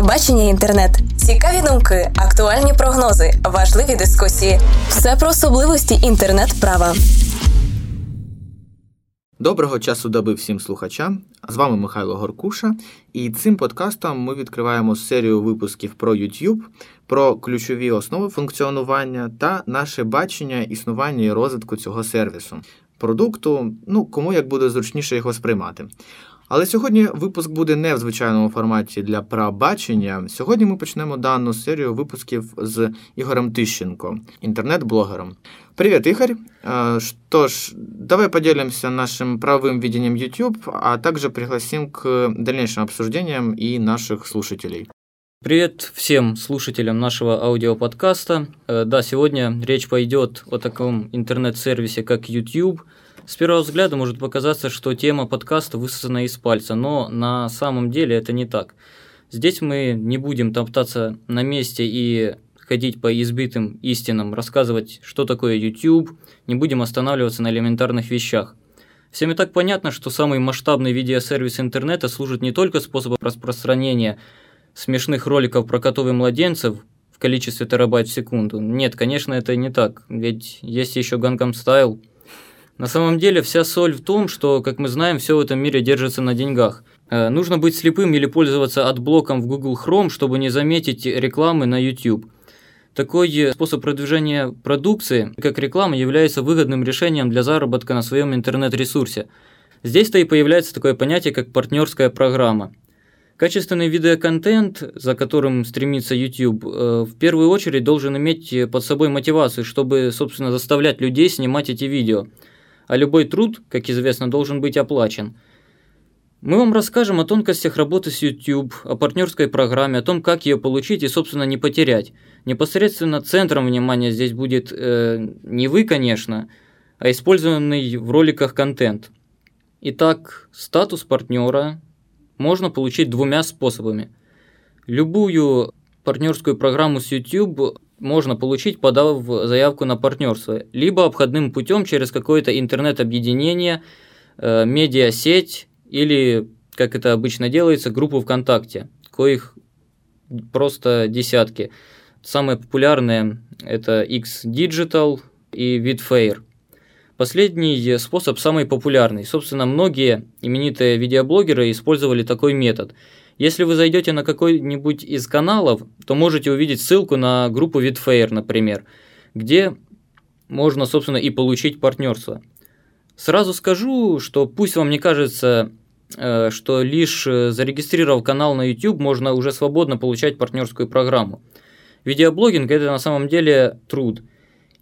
Правбачення інтернет, цікаві думки, актуальні прогнози, важливі дискусії. Все про особливості інтернет-права. Доброго часу доби всім слухачам. З вами Михайло Горкуша, і цим подкастом ми відкриваємо серію випусків про YouTube, про ключові основи функціонування та наше бачення існування і розвитку цього сервісу, продукту, ну кому як буде зручніше його сприймати. Але сьогодні випуск буде не в звичайному форматі для прабачення. Сьогодні ми почнемо дану серію випусків з Ігорем Тищенко, інтернет-блогером. Привет, Игорь. Что ж, давай поделимся нашим правым видением YouTube, а также пригласим к дальнейшим обсуждениям и наших слушателей. Привет всем слушателям нашего аудиоподкаста. Э, да, сегодня речь пойдет о таком интернет-сервисе, как YouTube – с первого взгляда может показаться, что тема подкаста высосана из пальца, но на самом деле это не так. Здесь мы не будем топтаться на месте и ходить по избитым истинам, рассказывать, что такое YouTube, не будем останавливаться на элементарных вещах. Всем и так понятно, что самый масштабный видеосервис интернета служит не только способом распространения смешных роликов про котов и младенцев в количестве терабайт в секунду. Нет, конечно, это не так, ведь есть еще Gangnam Style – на самом деле вся соль в том, что, как мы знаем, все в этом мире держится на деньгах. Э, нужно быть слепым или пользоваться отблоком в Google Chrome, чтобы не заметить рекламы на YouTube. Такой способ продвижения продукции, как реклама, является выгодным решением для заработка на своем интернет-ресурсе. Здесь-то и появляется такое понятие, как партнерская программа. Качественный видеоконтент, за которым стремится YouTube, э, в первую очередь должен иметь под собой мотивацию, чтобы, собственно, заставлять людей снимать эти видео – а любой труд, как известно, должен быть оплачен. Мы вам расскажем о тонкостях работы с YouTube, о партнерской программе, о том, как ее получить и, собственно, не потерять. Непосредственно центром внимания здесь будет э, не вы, конечно, а использованный в роликах контент. Итак, статус партнера можно получить двумя способами. Любую партнерскую программу с YouTube можно получить, подав заявку на партнерство, либо обходным путем через какое-то интернет-объединение, э, медиасеть или, как это обычно делается, группу ВКонтакте, коих просто десятки. Самые популярные это X-Digital и VidFair. Последний способ самый популярный. Собственно, многие именитые видеоблогеры использовали такой метод – если вы зайдете на какой-нибудь из каналов, то можете увидеть ссылку на группу VidFair, например, где можно, собственно, и получить партнерство. Сразу скажу, что пусть вам не кажется, э, что лишь э, зарегистрировав канал на YouTube, можно уже свободно получать партнерскую программу. Видеоблогинг – это на самом деле труд –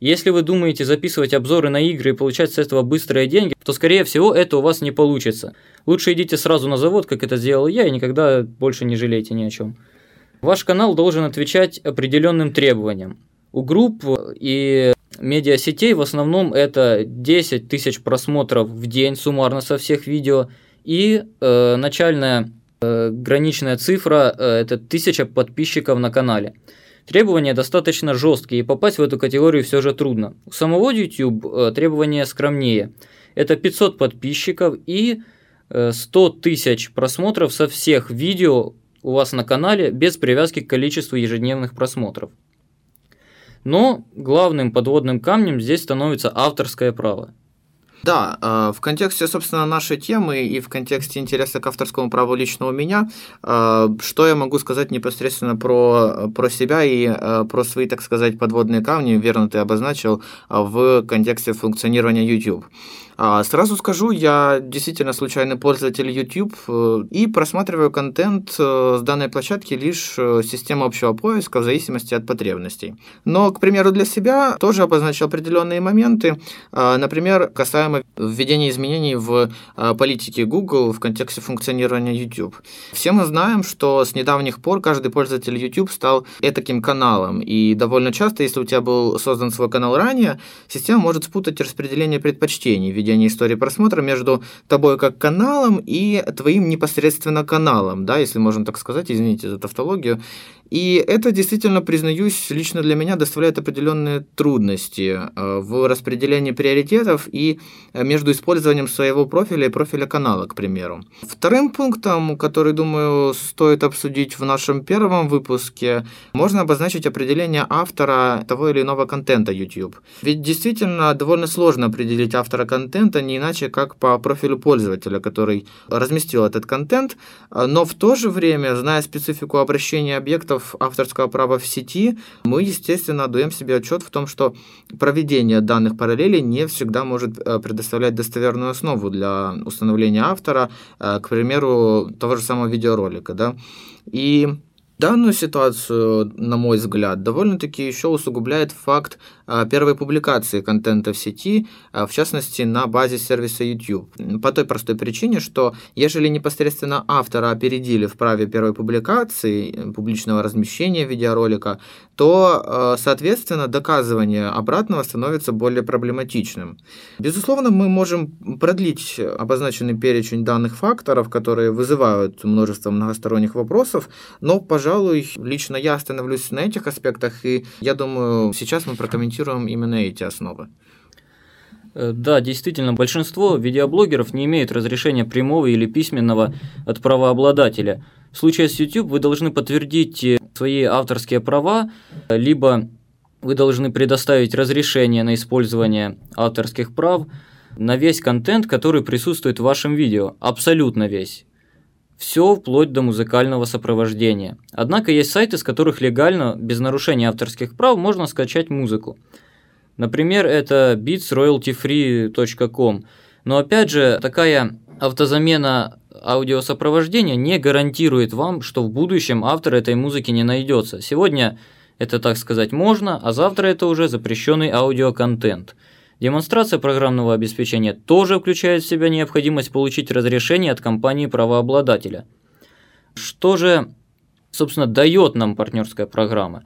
если вы думаете записывать обзоры на игры и получать с этого быстрые деньги, то скорее всего это у вас не получится. Лучше идите сразу на завод, как это сделал я, и никогда больше не жалейте ни о чем. Ваш канал должен отвечать определенным требованиям. У групп и медиасетей в основном это 10 тысяч просмотров в день суммарно со всех видео и э, начальная э, граничная цифра э, это 1000 подписчиков на канале. Требования достаточно жесткие, и попасть в эту категорию все же трудно. У самого YouTube э, требования скромнее. Это 500 подписчиков и 100 э, тысяч просмотров со всех видео у вас на канале без привязки к количеству ежедневных просмотров. Но главным подводным камнем здесь становится авторское право. Да, э, в контексте, собственно, нашей темы и в контексте интереса к авторскому праву лично у меня, э, что я могу сказать непосредственно про, про себя и э, про свои, так сказать, подводные камни, верно ты обозначил, в контексте функционирования YouTube. А, сразу скажу, я действительно случайный пользователь YouTube э, и просматриваю контент э, с данной площадки лишь э, систему общего поиска в зависимости от потребностей. Но, к примеру, для себя тоже обозначил определенные моменты, например, касаемо введения изменений в политике Google в контексте функционирования YouTube. Все мы знаем, что с недавних пор каждый пользователь YouTube стал таким каналом, и довольно часто, если у тебя был создан свой канал ранее, система может спутать распределение предпочтений в виде ведения истории просмотра между тобой как каналом и твоим непосредственно каналом, да, если можно так сказать, извините за тавтологию. И это действительно, признаюсь, лично для меня доставляет определенные трудности э, в распределении приоритетов и э, между использованием своего профиля и профиля канала, к примеру. Вторым пунктом, который, думаю, стоит обсудить в нашем первом выпуске, можно обозначить определение автора того или иного контента YouTube. Ведь действительно довольно сложно определить автора контента не иначе, как по профилю пользователя, который разместил этот контент, но в то же время, зная специфику обращения объектов авторского права в сети, мы, естественно, отдаем себе отчет в том, что проведение данных параллелей не всегда может э, предоставлять достоверную основу для установления автора, э, к примеру, того же самого видеоролика. Да? И Данную ситуацию, на мой взгляд, довольно-таки еще усугубляет факт а, первой публикации контента в сети, а, в частности, на базе сервиса YouTube. По той простой причине, что ежели непосредственно автора опередили в праве первой публикации, э, публичного размещения видеоролика, то, а, соответственно, доказывание обратного становится более проблематичным. Безусловно, мы можем продлить обозначенный перечень данных факторов, которые вызывают множество многосторонних вопросов, но, пожалуй, лично я остановлюсь на этих аспектах, и я думаю, сейчас мы прокомментируем именно эти основы. Э, да, действительно, большинство видеоблогеров не имеют разрешения прямого или письменного от правообладателя. В случае с YouTube вы должны подтвердить э, свои авторские права, либо вы должны предоставить разрешение на использование авторских прав на весь контент, который присутствует в вашем видео, абсолютно весь. Все вплоть до музыкального сопровождения. Однако есть сайты, с которых легально, без нарушения авторских прав, можно скачать музыку. Например, это beatsroyaltyfree.com. Но опять же, такая автозамена аудиосопровождения не гарантирует вам, что в будущем автор этой музыки не найдется. Сегодня это, так сказать, можно, а завтра это уже запрещенный аудиоконтент – Демонстрация программного обеспечения тоже включает в себя необходимость получить разрешение от компании-правообладателя. Что же, собственно, дает нам партнерская программа?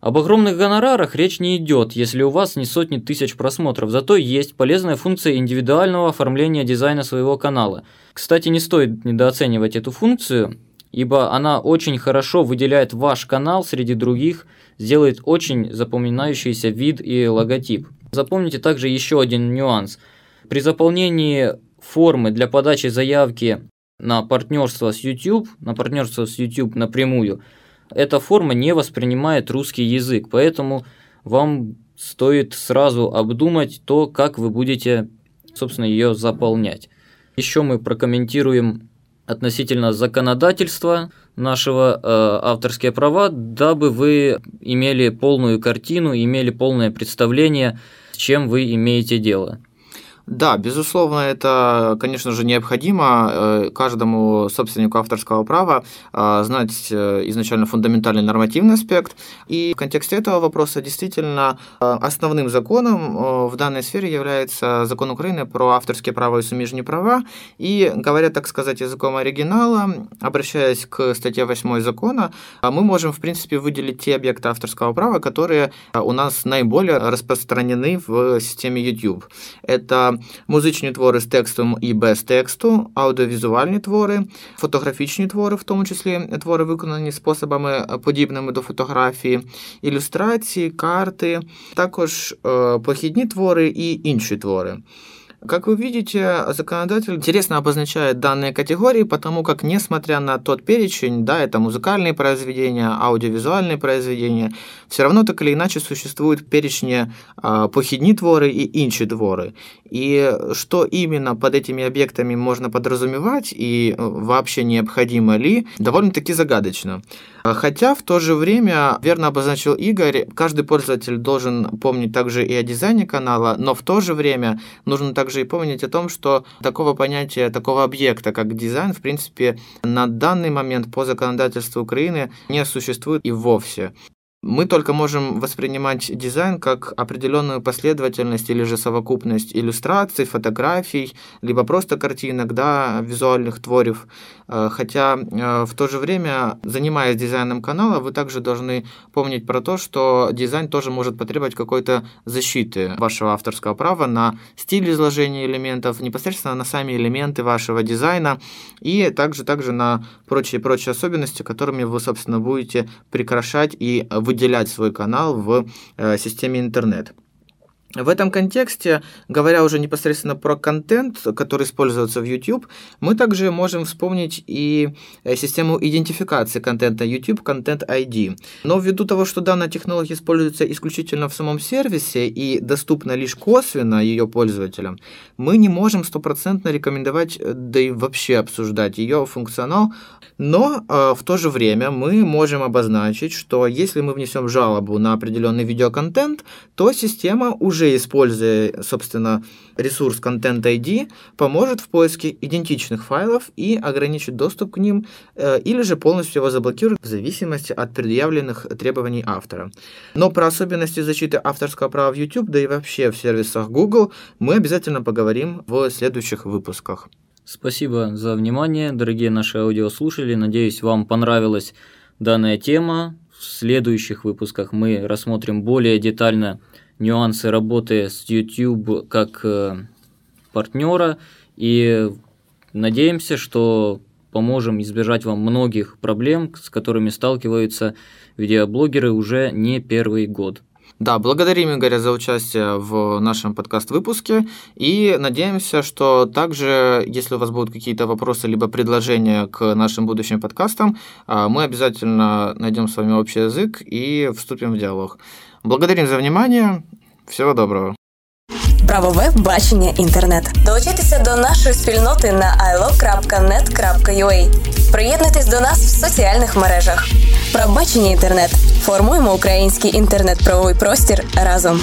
Об огромных гонорарах речь не идет, если у вас не сотни тысяч просмотров, зато есть полезная функция индивидуального оформления дизайна своего канала. Кстати, не стоит недооценивать эту функцию, ибо она очень хорошо выделяет ваш канал среди других, сделает очень запоминающийся вид и логотип. Запомните также еще один нюанс. При заполнении формы для подачи заявки на партнерство с YouTube, на партнерство с YouTube напрямую, эта форма не воспринимает русский язык, поэтому вам стоит сразу обдумать то, как вы будете, собственно, ее заполнять. Еще мы прокомментируем относительно законодательства нашего э, авторские права, дабы вы имели полную картину, имели полное представление чем вы имеете дело. Да, безусловно, это, конечно же, необходимо э, каждому собственнику авторского права э, знать э, изначально фундаментальный нормативный аспект. И в контексте этого вопроса действительно основным законом в данной сфере является закон Украины про авторские права и сумежные права. И, говоря, так сказать, языком оригинала, обращаясь к статье 8 закона, мы можем, в принципе, выделить те объекты авторского права, которые у нас наиболее распространены в системе YouTube. Это музичні твори з текстом і без тексту, аудіовізуальні твори, фотографічні твори, в тому числі твори, виконані способами подібними до фотографії, ілюстрації, карти, також е, похідні твори і інші твори. Как вы видите, законодатель интересно обозначает данные категории, потому как, несмотря на тот перечень, да, это музыкальные произведения, аудиовизуальные произведения, все равно так или иначе существуют перечни а, похідні твори и інші твори. И что именно под этими объектами можно подразумевать и вообще необходимо ли, довольно-таки загадочно. Хотя в то же время, верно обозначил Игорь, каждый пользователь должен помнить также и о дизайне канала, но в то же время нужно также и помнить о том, что такого понятия, такого объекта, как дизайн, в принципе, на данный момент по законодательству Украины не существует и вовсе. Мы только можем воспринимать дизайн как определенную последовательность или же совокупность иллюстраций, фотографий, либо просто картинок, да, визуальных творев. Э, хотя э, в то же время, занимаясь дизайном канала, вы также должны помнить про то, что дизайн тоже может потребовать какой-то защиты вашего авторского права на стиль изложения элементов, непосредственно на сами элементы вашего дизайна и также, также на прочие-прочие особенности, которыми вы, собственно, будете прикрашать и выделять свой канал в э, системе интернет. В этом контексте, говоря уже непосредственно про контент, который используется в YouTube, мы также можем вспомнить и э, систему идентификации контента YouTube, Content ID. Но ввиду того, что данная технология используется исключительно в самом сервисе и доступна лишь косвенно ее пользователям, мы не можем стопроцентно рекомендовать, э, да и вообще обсуждать ее функционал. Но э, в то же время мы можем обозначить, что если мы внесем жалобу на определенный видеоконтент, то система уже уже используя, собственно, ресурс Content ID, поможет в поиске идентичных файлов и ограничит доступ к ним, э, или же полностью его заблокирует в зависимости от предъявленных требований автора. Но про особенности защиты авторского права в YouTube, да и вообще в сервисах Google, мы обязательно поговорим в следующих выпусках. Спасибо за внимание, дорогие наши аудиослушатели. Надеюсь, вам понравилась данная тема. В следующих выпусках мы рассмотрим более детально нюансы работы с YouTube как э, партнера и надеемся, что поможем избежать вам многих проблем, с которыми сталкиваются видеоблогеры уже не первый год. Да, благодарим Игоря за участие в нашем подкаст-выпуске и надеемся, что также, если у вас будут какие-то вопросы либо предложения к нашим будущим подкастам, а, мы обязательно найдем с вами общий язык и вступим в диалог. Благодарим за внимание. Всего доброго. Правове бачення інтернет. Долучайтеся до нашої спільноти на ilove.net.ua. Приєднуйтесь до нас в соціальних мережах. Правбачення інтернет. Формуємо український інтернет-правовий простір разом.